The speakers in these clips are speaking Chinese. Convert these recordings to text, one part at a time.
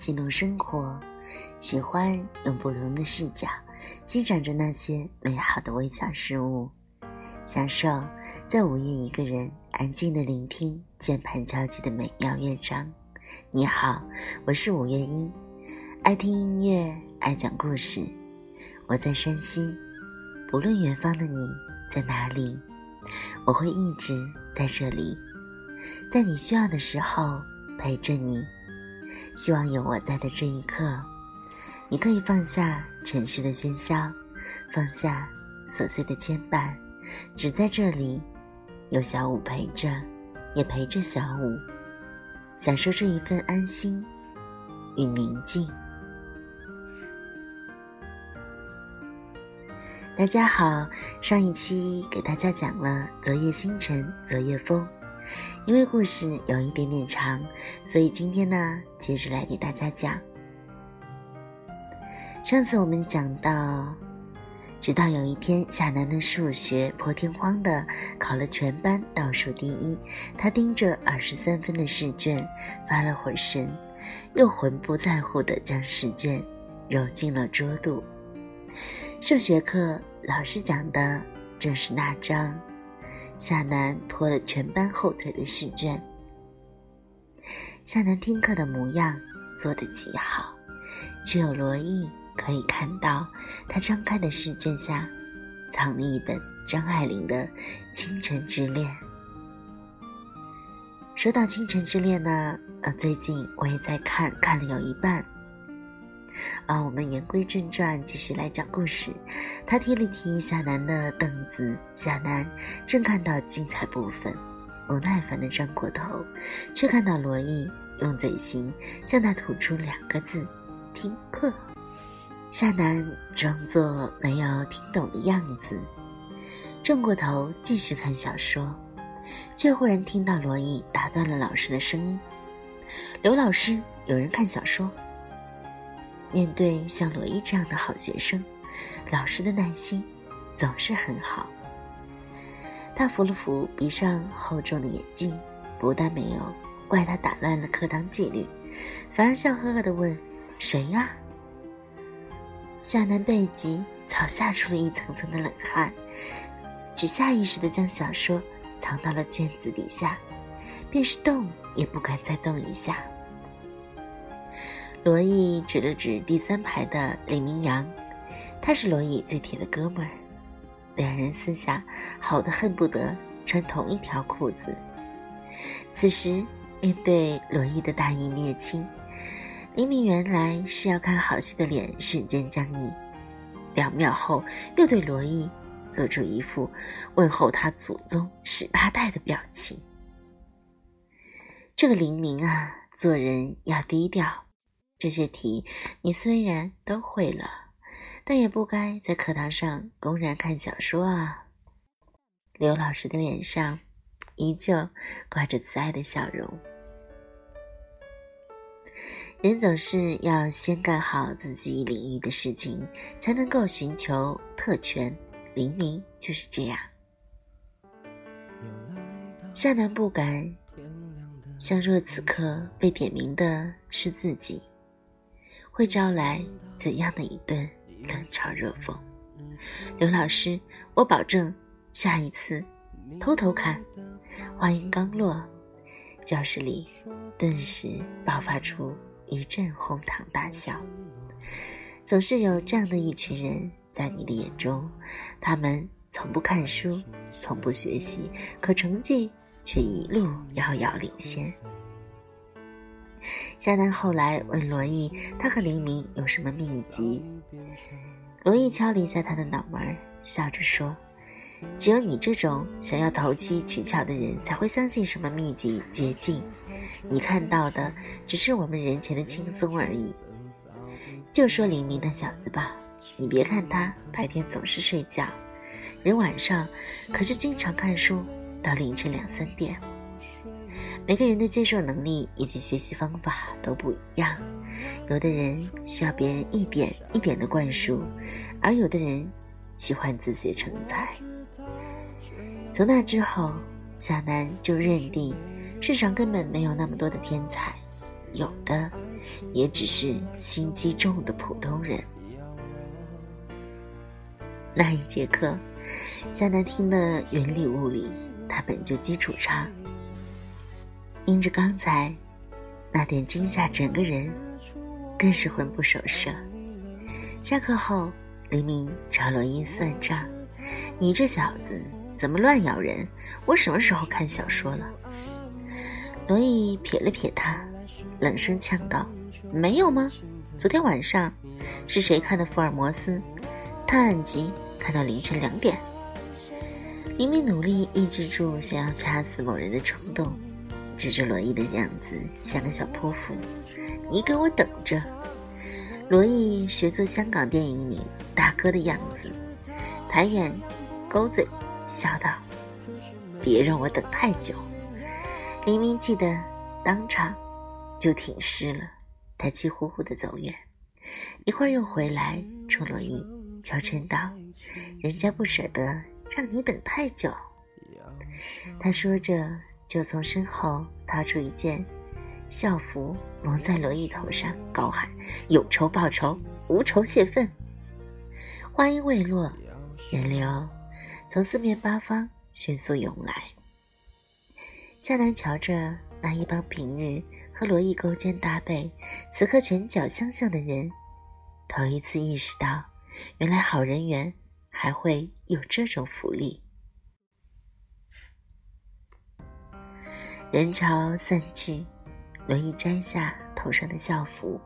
记录生活，喜欢用不同的视角欣赏着那些美好的微小事物，享受在午夜一个人安静的聆听键盘交击的美妙乐章。你好，我是五月一，爱听音乐，爱讲故事。我在山西，不论远方的你在哪里，我会一直在这里，在你需要的时候。陪着你，希望有我在的这一刻，你可以放下尘世的喧嚣，放下琐碎的牵绊，只在这里，有小五陪着，也陪着小五，享受这一份安心与宁静。大家好，上一期给大家讲了昨夜星辰，昨夜风。因为故事有一点点长，所以今天呢，接着来给大家讲。上次我们讲到，直到有一天，夏楠的数学破天荒的考了全班倒数第一，他盯着二十三分的试卷发了会神，又魂不在乎的将试卷揉进了桌肚。数学课老师讲的正是那张。夏楠拖了全班后腿的试卷。夏楠听课的模样做得极好，只有罗毅可以看到他张开的试卷下藏了一本张爱玲的《倾城之恋》。说到《倾城之恋》呢，呃，最近我也在看，看了有一半。啊，我们言归正传，继续来讲故事。他踢了踢夏楠的凳子，夏楠正看到精彩部分，不耐烦地转过头，却看到罗毅用嘴型向他吐出两个字：“听课。”夏楠装作没有听懂的样子，转过头继续看小说，却忽然听到罗毅打断了老师的声音：“刘老师，有人看小说。”面对像罗伊这样的好学生，老师的耐心总是很好。他扶了扶鼻上厚重的眼镜，不但没有怪他打乱了课堂纪律，反而笑呵呵地问：“谁啊？”夏楠背脊早吓出了一层层的冷汗，只下意识地将小说藏到了卷子底下，便是动也不敢再动一下。罗毅指了指第三排的李明阳，他是罗毅最铁的哥们儿，两人私下好的恨不得穿同一条裤子。此时面对罗毅的大义灭亲，黎明原来是要看好戏的脸瞬间僵硬，两秒后又对罗毅做出一副问候他祖宗十八代的表情。这个黎明啊，做人要低调。这些题你虽然都会了，但也不该在课堂上公然看小说啊！刘老师的脸上依旧挂着慈爱的笑容。人总是要先干好自己领域的事情，才能够寻求特权。黎明就是这样。夏楠不敢像若此刻被点名的是自己。会招来怎样的一顿冷嘲热讽？刘老师，我保证下一次偷偷看。话音刚落，教室里顿时爆发出一阵哄堂大笑。总是有这样的一群人在你的眼中，他们从不看书，从不学习，可成绩却一路遥遥领先。夏楠后来问罗毅：“他和黎明有什么秘籍？”罗毅敲了一下他的脑门，笑着说：“只有你这种想要投机取巧的人才会相信什么秘籍捷径。你看到的只是我们人前的轻松而已。就说黎明那小子吧，你别看他白天总是睡觉，人晚上可是经常看书到凌晨两三点。”每个人的接受能力以及学习方法都不一样，有的人需要别人一点一点的灌输，而有的人喜欢自学成才。从那之后，夏楠就认定世上根本没有那么多的天才，有的也只是心机重的普通人。那一节课，夏楠听得云里雾里，他本就基础差，因着刚才那点惊吓，整个人更是魂不守舍。下课后，黎明找罗伊算账：“你这小子怎么乱咬人？我什么时候看小说了？”罗伊撇了撇他，冷声呛道：“没有吗？昨天晚上是谁看的福尔摩斯？探案集看到凌晨两点。”黎明努力抑制住想要掐死某人的冲动，指着罗伊的样子像个小泼妇：“你给我等着！”罗伊学做香港电影里大哥的样子，抬眼，勾嘴，笑道：“别让我等太久。”黎明记得当场就挺尸了，他气呼呼地走远，一会儿又回来，冲罗伊娇嗔道：“人家不舍得让你等太久。”他说着，就从身后掏出一件校服，蒙在罗毅头上，高喊：“有仇报仇，无仇泄愤。”话音未落，人流从四面八方迅速涌来。夏楠瞧着那一帮平日和罗毅勾肩搭背、此刻拳脚相向的人，头一次意识到，原来好人缘还会有这种福利。人潮散去，罗毅摘下头上的校服，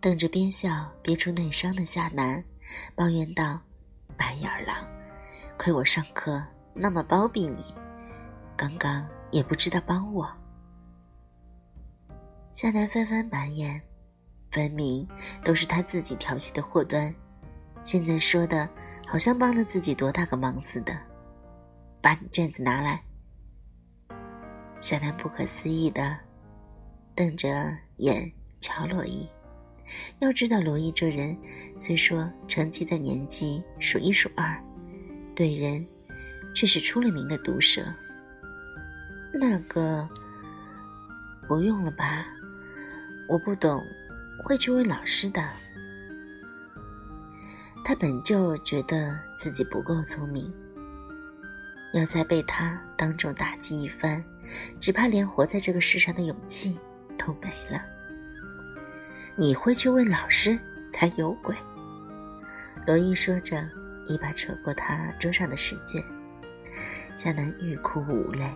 瞪着边笑憋出内伤的夏楠，抱怨道：“白眼狼，亏我上课那么包庇你。”刚刚也不知道帮我。夏楠翻翻白眼，分明都是他自己调戏的祸端，现在说的好像帮了自己多大个忙似的。把你卷子拿来。夏楠不可思议的瞪着眼瞧罗伊，要知道罗伊这人虽说成绩在年级数一数二，对人却是出了名的毒舌。那个不用了吧，我不懂，会去问老师的。他本就觉得自己不够聪明，要再被他当众打击一番，只怕连活在这个世上的勇气都没了。你会去问老师才有鬼！罗伊说着，一把扯过他桌上的试卷，佳楠欲哭无泪。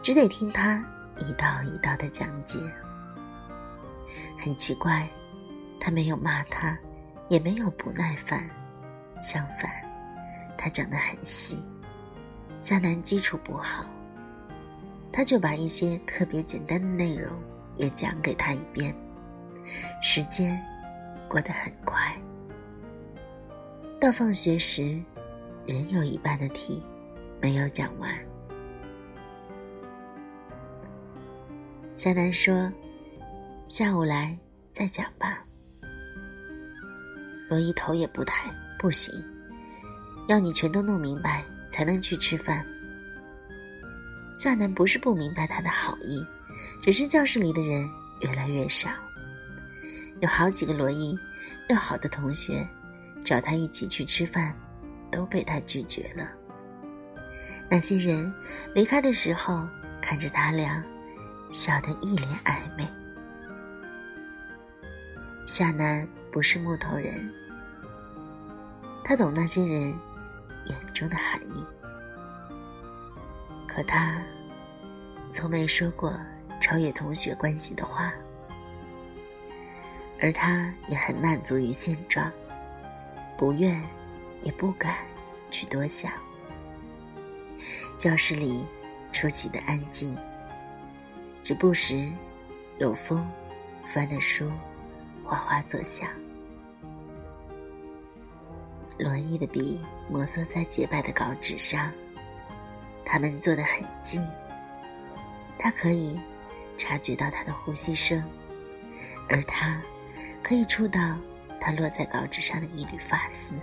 只得听他一道一道的讲解。很奇怪，他没有骂他，也没有不耐烦，相反，他讲得很细。夏楠基础不好，他就把一些特别简单的内容也讲给他一遍。时间过得很快，到放学时，仍有一半的题没有讲完。夏楠说：“下午来再讲吧。”罗伊头也不抬：“不行，要你全都弄明白才能去吃饭。”夏楠不是不明白他的好意，只是教室里的人越来越少，有好几个罗伊要好的同学找他一起去吃饭，都被他拒绝了。那些人离开的时候，看着他俩。笑得一脸暧昧。夏楠不是木头人，他懂那些人眼中的含义，可他从没说过超越同学关系的话，而他也很满足于现状，不愿也不敢去多想。教室里出奇的安静。只不时有风翻的书哗哗作响，罗伊的笔摩挲在洁白的稿纸上，他们坐得很近，他可以察觉到他的呼吸声，而他可以触到他落在稿纸上的一缕发丝。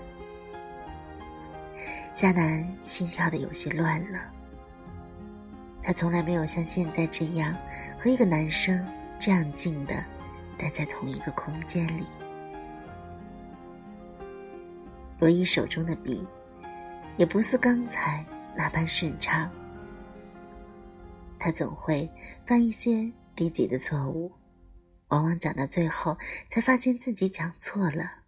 夏楠心跳的有些乱了。他从来没有像现在这样和一个男生这样近的待在同一个空间里。罗伊手中的笔，也不似刚才那般顺畅。他总会犯一些低级的错误，往往讲到最后才发现自己讲错了。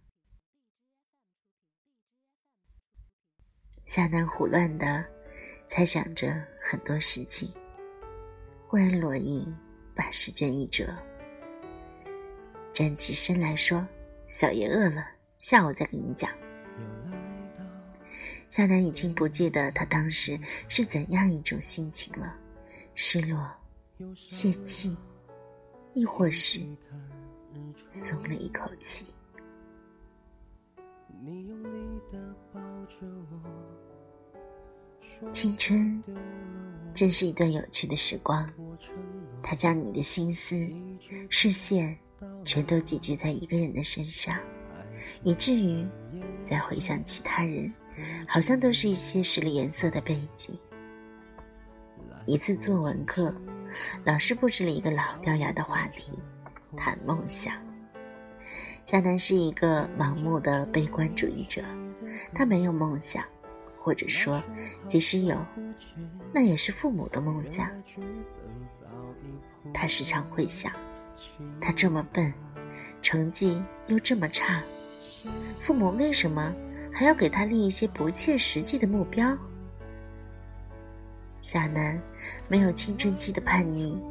夏楠胡乱的猜想着很多事情，忽然罗伊把试卷一折，站起身来说：“小爷饿了，下午再给你讲。”夏南已经不记得他当时是怎样一种心情了，失落、泄气，亦或是松了一口气。青春真是一段有趣的时光，它将你的心思、视线全都集聚在一个人的身上，以至于再回想其他人，好像都是一些十里颜色的背景。一次作文课，老师布置了一个老掉牙的话题，谈梦想。夏楠是一个盲目的悲观主义者，他没有梦想。或者说，即使有，那也是父母的梦想。他时常会想，他这么笨，成绩又这么差，父母为什么还要给他立一些不切实际的目标？夏楠没有青春期的叛逆，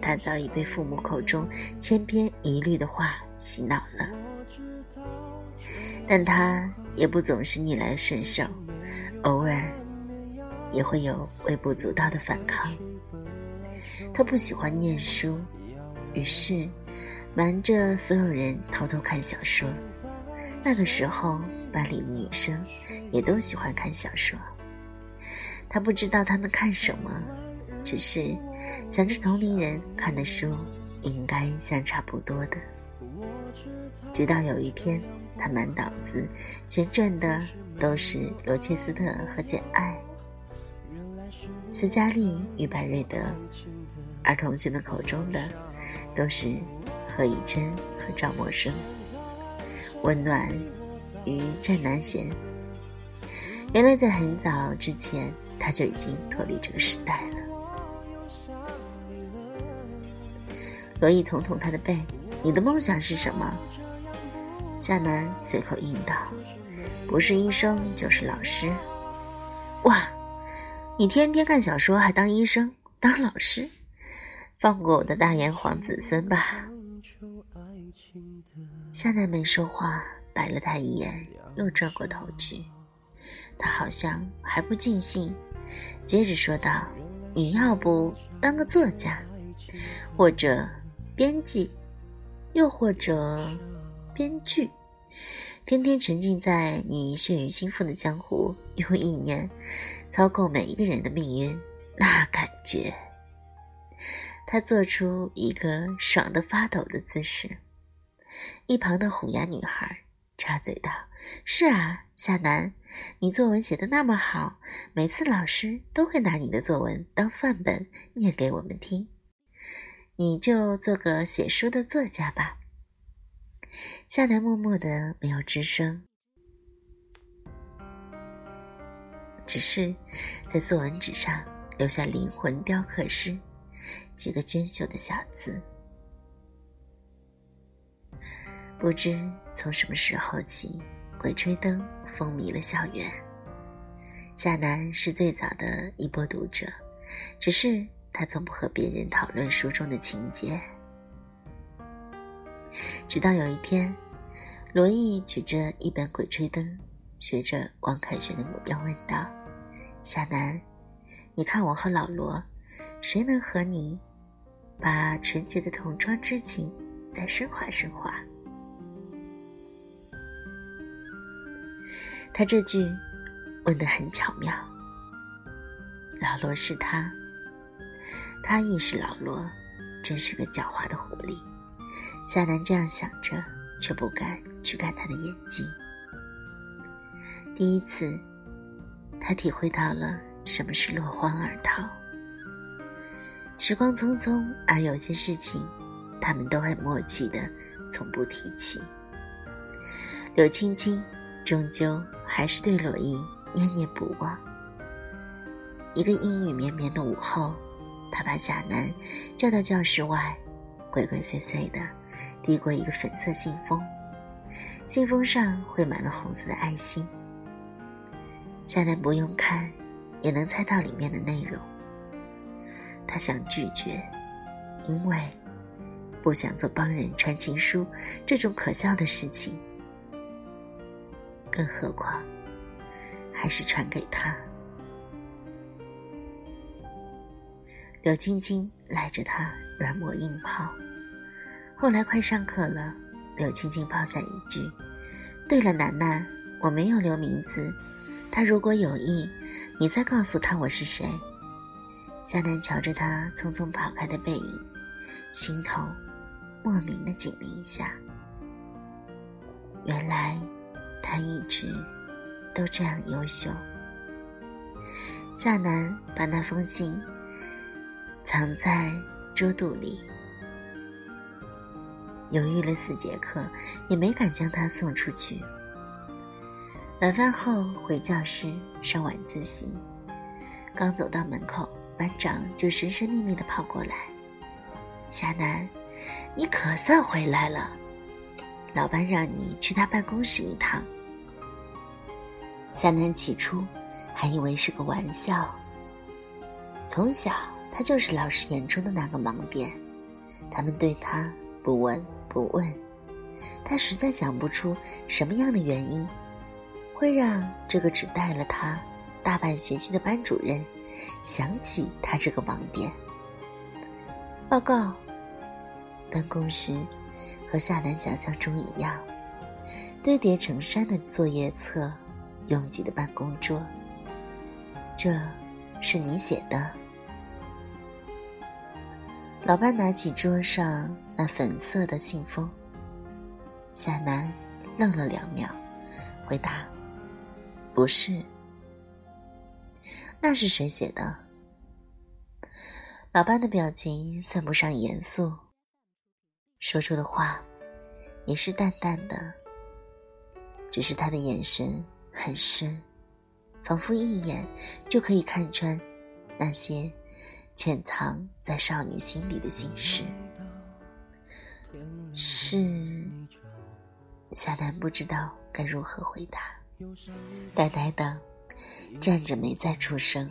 他早已被父母口中千篇一律的话洗脑了，但他也不总是逆来顺受。偶尔也会有微不足道的反抗。他不喜欢念书，于是瞒着所有人偷偷看小说。那个时候，班里的女生也都喜欢看小说。他不知道他们看什么，只是想着同龄人看的书应该相差不多的。直到有一天，他满脑子旋转的。都是罗切斯特和简爱、斯嘉丽与百瑞德，而同学们口中的都是何以琛和赵默笙。温暖与战南贤，原来在很早之前他就已经脱离这个时代了。罗毅捅捅他的背：“你的梦想是什么？”夏楠随口应道。不是医生就是老师，哇！你天天看小说还当医生当老师，放过我的大炎黄子孙吧。夏奈没说话，白了他一眼，又转过头去。他好像还不尽兴，接着说道：“你要不当个作家，或者编辑，又或者编剧。”天天沉浸在你血雨腥风的江湖，用意念操控每一个人的命运，那感觉。他做出一个爽的发抖的姿势。一旁的虎牙女孩插嘴道：“是啊，夏楠，你作文写的那么好，每次老师都会拿你的作文当范本念给我们听。你就做个写书的作家吧。”夏楠默默的没有吱声，只是在作文纸上留下灵魂雕刻师几个娟秀的小字。不知从什么时候起，鬼吹灯风靡了校园。夏楠是最早的一波读者，只是他从不和别人讨论书中的情节。直到有一天，罗毅举着一本《鬼吹灯》，学着王凯旋的目标问道：“夏楠，你看我和老罗，谁能和你把纯洁的同窗之情再升华升华？”他这句问得很巧妙。老罗是他，他亦是老罗，真是个狡猾的狐狸。夏楠这样想着，却不敢去看他的眼睛。第一次，他体会到了什么是落荒而逃。时光匆匆，而有些事情他们都很默契的，从不提起。柳青青终究还是对罗伊念念不忘。一个阴雨绵绵的午后，他把夏楠叫到教室外，鬼鬼祟祟的递过一个粉色信封，信封上绘满了红色的爱心。夏楠不用看，也能猜到里面的内容。他想拒绝，因为不想做帮人传情书这种可笑的事情。更何况，还是传给他。柳青青赖着他软磨硬泡。后来快上课了，柳青青抛下一句：“对了，楠楠，我没有留名字。他如果有意，你再告诉他我是谁。”夏楠瞧着他匆匆跑开的背影，心头莫名的紧了一下。原来，他一直都这样优秀。夏楠把那封信藏在桌肚里，犹豫了四节课，也没敢将他送出去。晚饭后回教室上晚自习，刚走到门口。班长就神神秘秘的跑过来：“夏楠，你可算回来了，老班让你去他办公室一趟。”夏楠起初还以为是个玩笑。从小他就是老师眼中的那个盲点，他们对他不闻不问。他实在想不出什么样的原因，会让这个只带了他大半学期的班主任。想起他这个盲点，报告。办公室和夏楠想象中一样，堆叠成山的作业册，拥挤的办公桌。这是你写的？老班拿起桌上那粉色的信封。夏楠愣了两秒，回答：“不是。”那是谁写的？老班的表情算不上严肃，说出的话也是淡淡的，只是他的眼神很深，仿佛一眼就可以看穿那些潜藏在少女心里的心事。是夏楠不知道该如何回答，呆呆的。站着没再出声。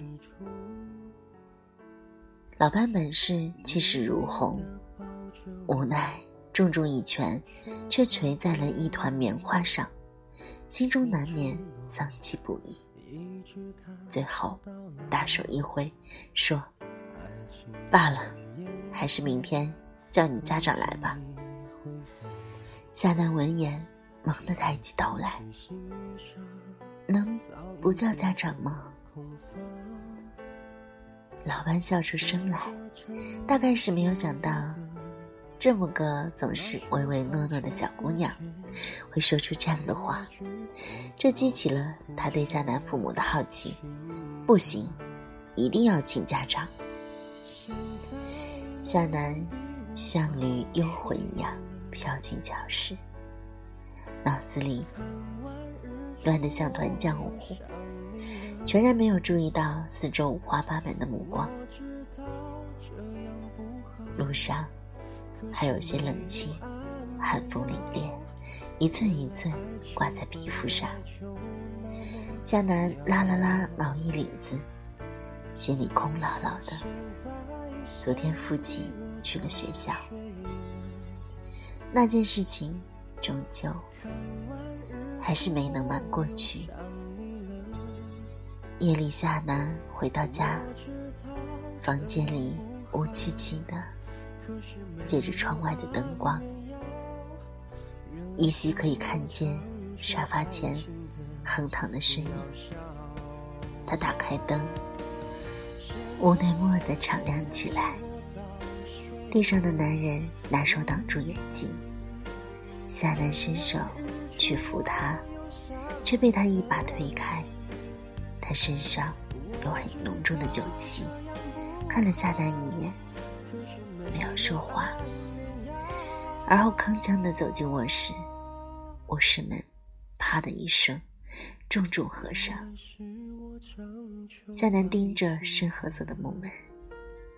老班本是气势如虹，无奈重重一拳却捶在了一团棉花上，心中难免丧气不已。最后大手一挥，说：“罢了，还是明天叫你家长来吧。”夏楠闻言，猛地抬起头来。能不叫家长吗？老班笑出声来，大概是没有想到，这么个总是唯唯诺诺的小姑娘，会说出这样的话。这激起了他对夏楠父母的好奇。不行，一定要请家长。夏楠像缕幽魂一样飘进教室，脑子里。乱得像团浆糊，全然没有注意到四周五花八门的目光。路上还有些冷气，寒风凛冽，一寸一寸挂在皮肤上。夏楠拉了拉毛衣领子，心里空落落的。昨天父亲去了学校，那件事情终究。还是没能瞒过去。夜里，夏楠回到家，房间里乌漆漆的，借着窗外的灯光，依稀可以看见沙发前横躺的身影。他打开灯，屋内蓦地敞亮起来。地上的男人拿手挡住眼睛，夏楠伸手。去扶他，却被他一把推开。他身上有很浓重的酒气，看了夏楠一眼，说话。而后铿锵地走进卧室，卧室门啪的一声重重合上。夏楠盯着深褐色的木门，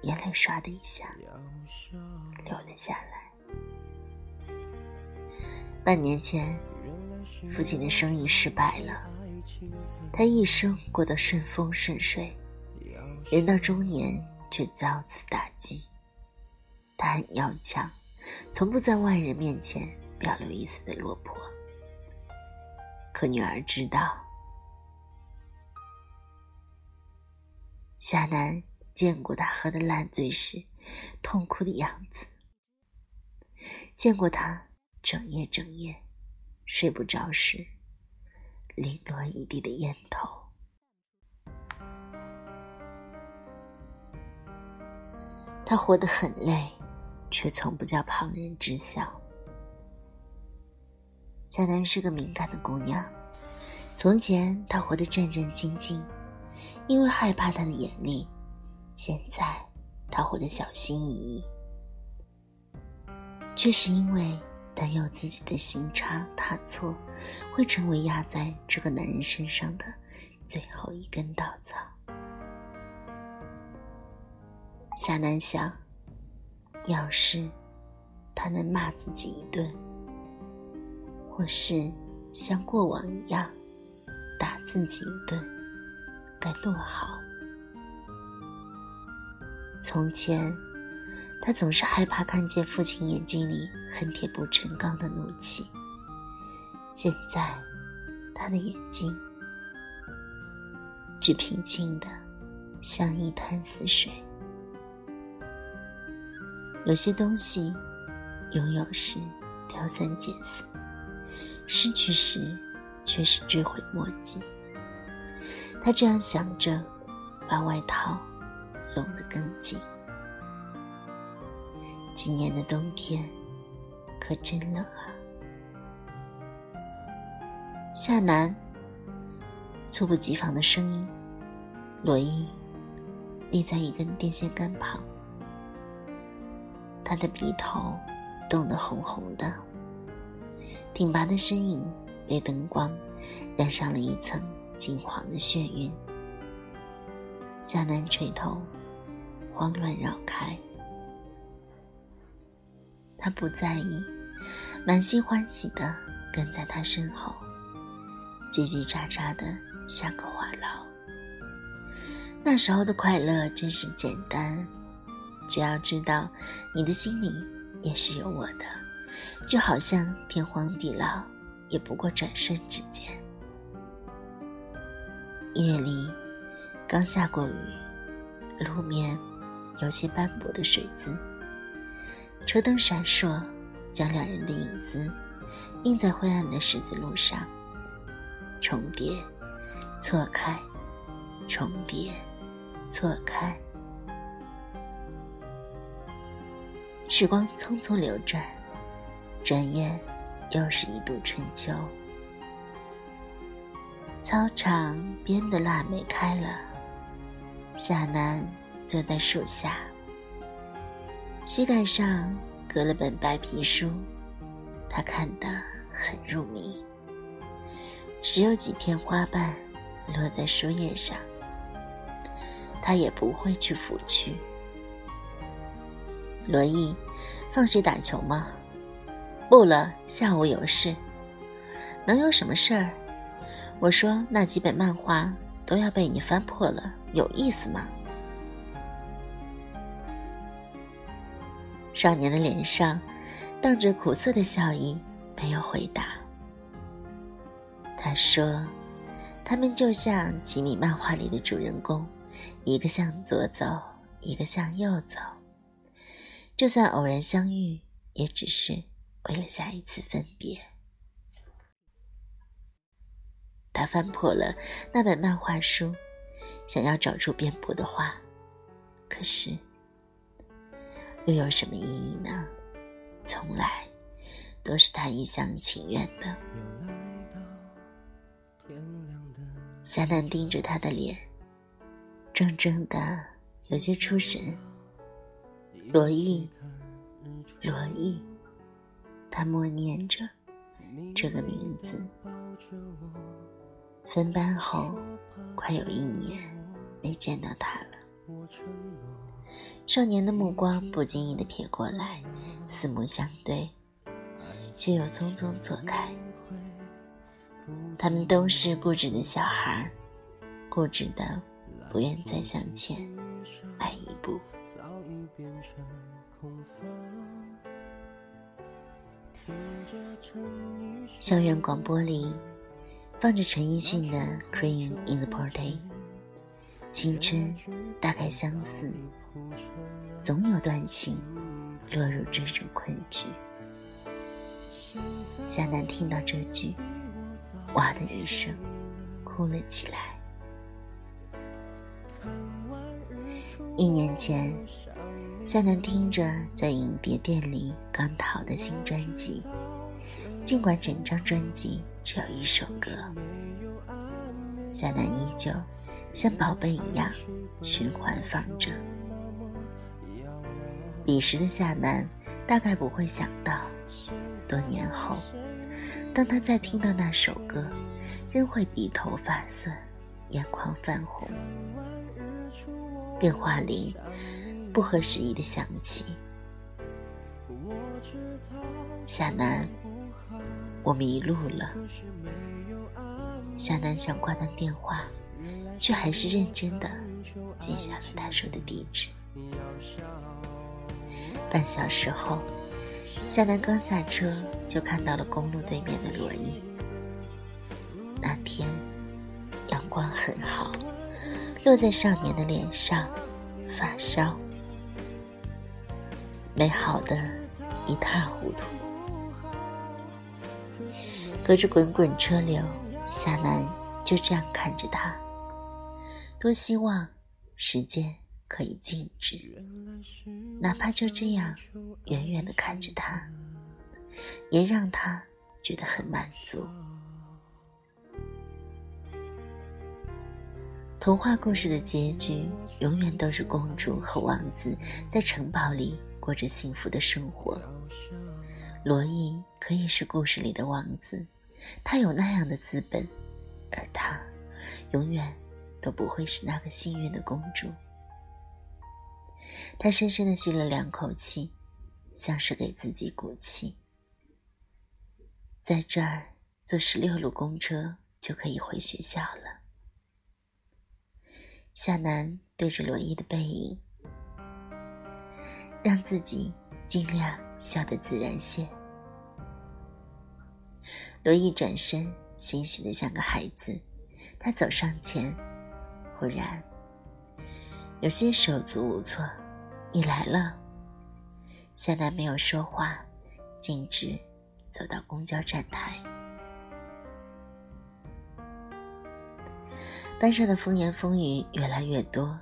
眼泪唰的一下流了下来。半年前，父亲的生意失败了，他一生过得顺风顺水，人到中年却遭此打击。很要强，从不在外人面前表露一丝的落魄。可女儿知道，夏楠见过他喝得烂醉时痛哭的样子，见过他整夜整夜睡不着时零落一地的烟头。他活得很累。却从不叫旁人知晓。夏楠是个敏感的姑娘，从前她活得战战兢兢，因为害怕他的眼力；现在她活得小心翼翼，却是因为担忧自己的行差踏错会成为压在这个男人身上的最后一根稻草。夏楠想。要是他能骂自己一顿，或是像过往一样打自己一顿，该多好！从前，他总是害怕看见父亲眼睛里恨铁不成钢的怒气。现在，他的眼睛只平静的像一潭死水。有些东西，拥有时挑三拣四，失去时却是追悔莫及。他这样想着，把外套拢得更紧。今年的冬天可真冷啊！夏楠，猝不及防的声音，罗伊立在一根电线杆旁。他的鼻头冻得红红的，挺拔的身影被灯光染上了一层金黄的眩晕。夏楠垂头，慌乱绕开。他不在意，满心欢喜的跟在他身后，叽叽喳喳的像个话痨。那时候的快乐真是简单。只要知道你的心里也是有我的，就好像天荒地老也不过转瞬之间。夜里刚下过雨，路面有些斑驳的水渍，车灯闪烁，将两人的影子映在灰暗的十字路上，重叠、错开、重叠、错开。时光匆匆流转，转眼又是一度春秋。操场边的腊梅开了，夏楠坐在树下，膝盖上搁了本白皮书，他看得很入迷。时有几片花瓣落在书页上，他也不会去拂去。罗毅，放学打球吗？不了，下午有事。能有什么事儿？我说那几本漫画都要被你翻破了，有意思吗？少年的脸上荡着苦涩的笑意，没有回答。他说：“他们就像几米漫画里的主人公，一个向左走，一个向右走。”就算偶然相遇，也只是为了下一次分别。他翻破了那本漫画书，想要找出辩驳的话，可是又有什么意义呢？从来都是他一厢情愿的。夏楠盯着他的脸，怔怔的，有些出神。罗毅，罗毅，他默念着这个名字。分班后，快有一年没见到他了。少年的目光不经意的瞥过来，四目相对，却又匆匆错开。他们都是固执的小孩，固执的不愿再向前迈一步。校园广播里放着陈奕迅的《Crying in the Party》，青春大概相似，总有段情落入这种困局。夏楠听到这句，哇的一声，哭了起来。一年前。夏楠听着在影碟店里刚淘的新专辑，尽管整张专辑只有一首歌，夏楠依旧像宝贝一样循环放着。彼时的夏楠大概不会想到，多年后，当他再听到那首歌，仍会鼻头发酸，眼眶泛红。电话里。不合时宜的响起，夏楠，我迷路了。夏楠想挂断电话，却还是认真的记下了他说的地址。半小时后，夏楠刚下车，就看到了公路对面的罗伊。那天阳光很好，落在少年的脸上，发梢。美好的一塌糊涂，隔着滚滚车流，夏楠就这样看着他。多希望时间可以静止，哪怕就这样远远的看着他，也让他觉得很满足。童话故事的结局永远都是公主和王子在城堡里。过着幸福的生活。罗伊可以是故事里的王子，他有那样的资本，而她永远都不会是那个幸运的公主。他深深的吸了两口气，像是给自己鼓气。在这儿坐十六路公车就可以回学校了。夏楠对着罗伊的背影。让自己尽量笑得自然些。罗伊转身，欣喜的像个孩子。他走上前，忽然有些手足无措。你来了。夏楠没有说话，径直走到公交站台。班上的风言风语越来越多，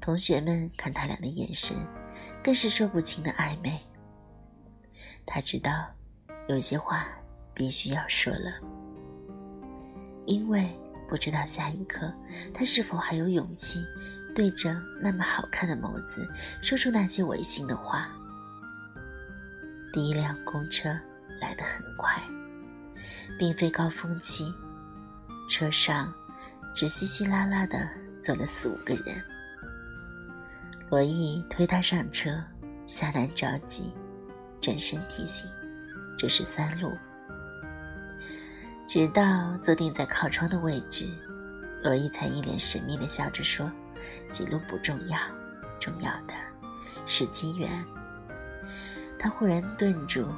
同学们看他俩的眼神。更是说不清的暧昧。他知道，有些话必须要说了，因为不知道下一刻他是否还有勇气对着那么好看的眸子说出那些违心的话。第一辆公车来得很快，并非高峰期，车上只稀稀拉拉的坐了四五个人。罗毅推他上车，夏楠着急，转身提醒：“这是三路。”直到坐定在靠窗的位置，罗毅才一脸神秘的笑着说：“几路不重要，重要的是机缘。”他忽然顿住，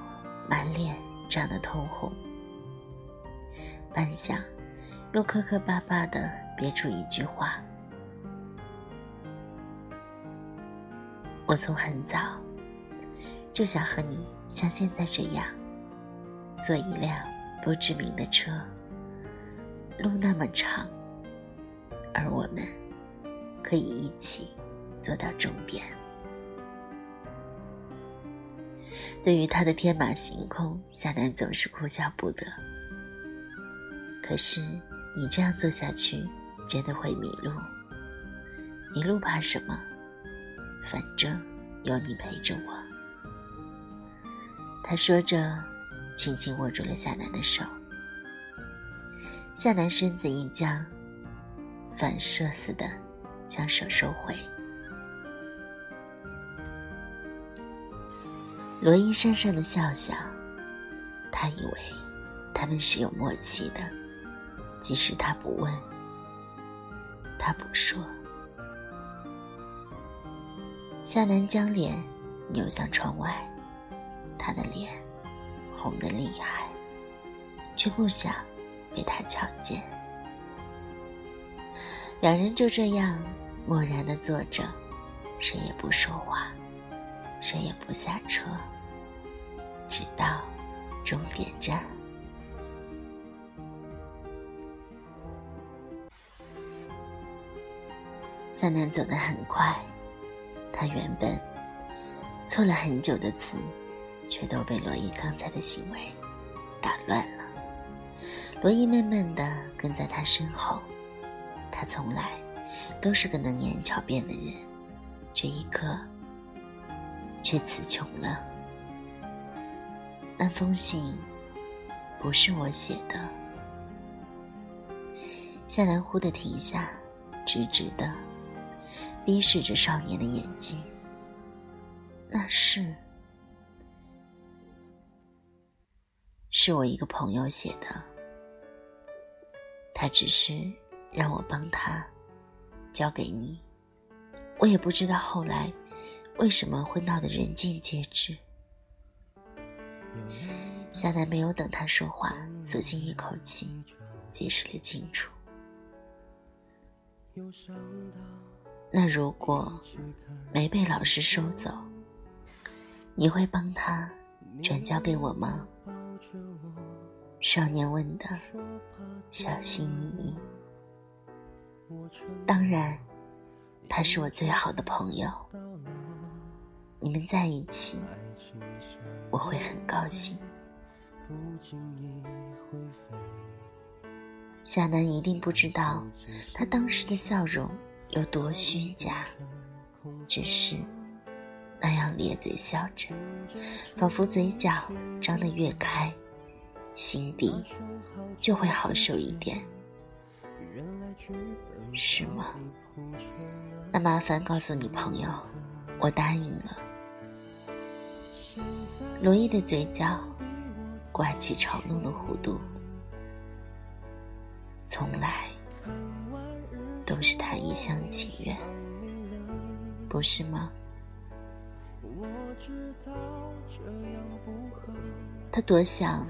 满脸涨得通红，半晌，又磕磕巴巴的憋出一句话。我从很早就想和你像现在这样，坐一辆不知名的车，路那么长，而我们可以一起坐到终点。对于他的天马行空，夏楠总是哭笑不得。可是你这样做下去，真的会迷路。迷路怕什么？反正有你陪着我。他说着，轻轻握住了夏楠的手。夏楠身子一僵，反射似的将手收回。罗伊讪讪的笑笑，他以为他们是有默契的，即使他不问，他不说。夏楠将脸扭向窗外，他的脸红得厉害，却不想被他瞧见。两人就这样默然的坐着，谁也不说话，谁也不下车。直到终点站，向南走得很快。他原本错了很久的词，却都被罗伊刚才的行为打乱了。罗伊闷闷地跟在他身后，他从来都是个能言巧辩的人，这一刻却词穷了。那封信不是我写的。夏楠忽地停下，直直的逼视着少年的眼睛。那是，是我一个朋友写的。他只是让我帮他交给你。我也不知道后来为什么会闹得人尽皆知。夏楠没有等他说话，索性一口气解释了清楚。那如果没被老师收走，你会帮他转交给我吗？少年问的，小心翼翼。当然，他是我最好的朋友。你们在一起。我会很高兴。夏楠一定不知道，他当时的笑容有多虚假，只是那样咧嘴笑着，仿佛嘴角张得越开，心底就会好受一点，是吗？那麻烦告诉你朋友，我答应了。罗伊的嘴角挂起嘲弄的弧度，从来都是他一厢情愿，不是吗？他多想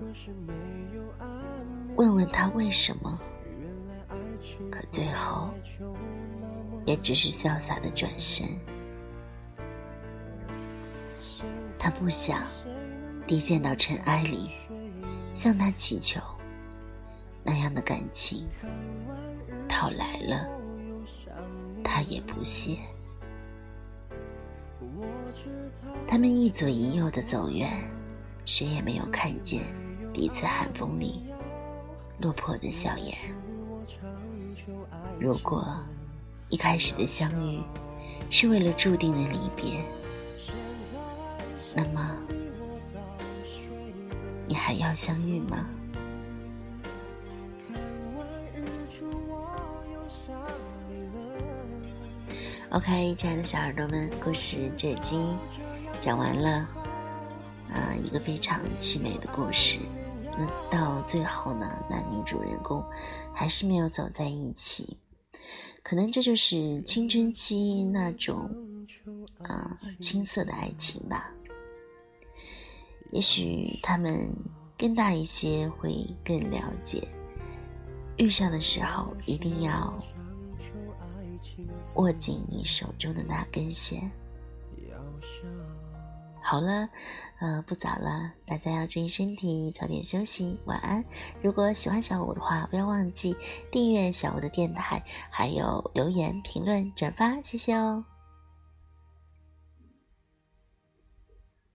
问问他为什么，可最后也只是潇洒的转身。他不想低贱到尘埃里，向他祈求那样的感情，讨来了，他也不屑。他们一左一右的走远，谁也没有看见彼此寒风里落魄的笑颜。如果一开始的相遇是为了注定的离别。那么，你还要相遇吗？OK，亲爱的小耳朵们，故事就已经讲完了。啊，一个非常凄美的故事。那到最后呢，男女主人公还是没有走在一起。可能这就是青春期那种啊青涩的爱情吧。也许他们更大一些，会更了解。遇上的时候，一定要握紧你手中的那根线。好了，呃，不早了，大家要注意身体，早点休息，晚安。如果喜欢小五的话，不要忘记订阅小五的电台，还有留言、评论、转发，谢谢哦。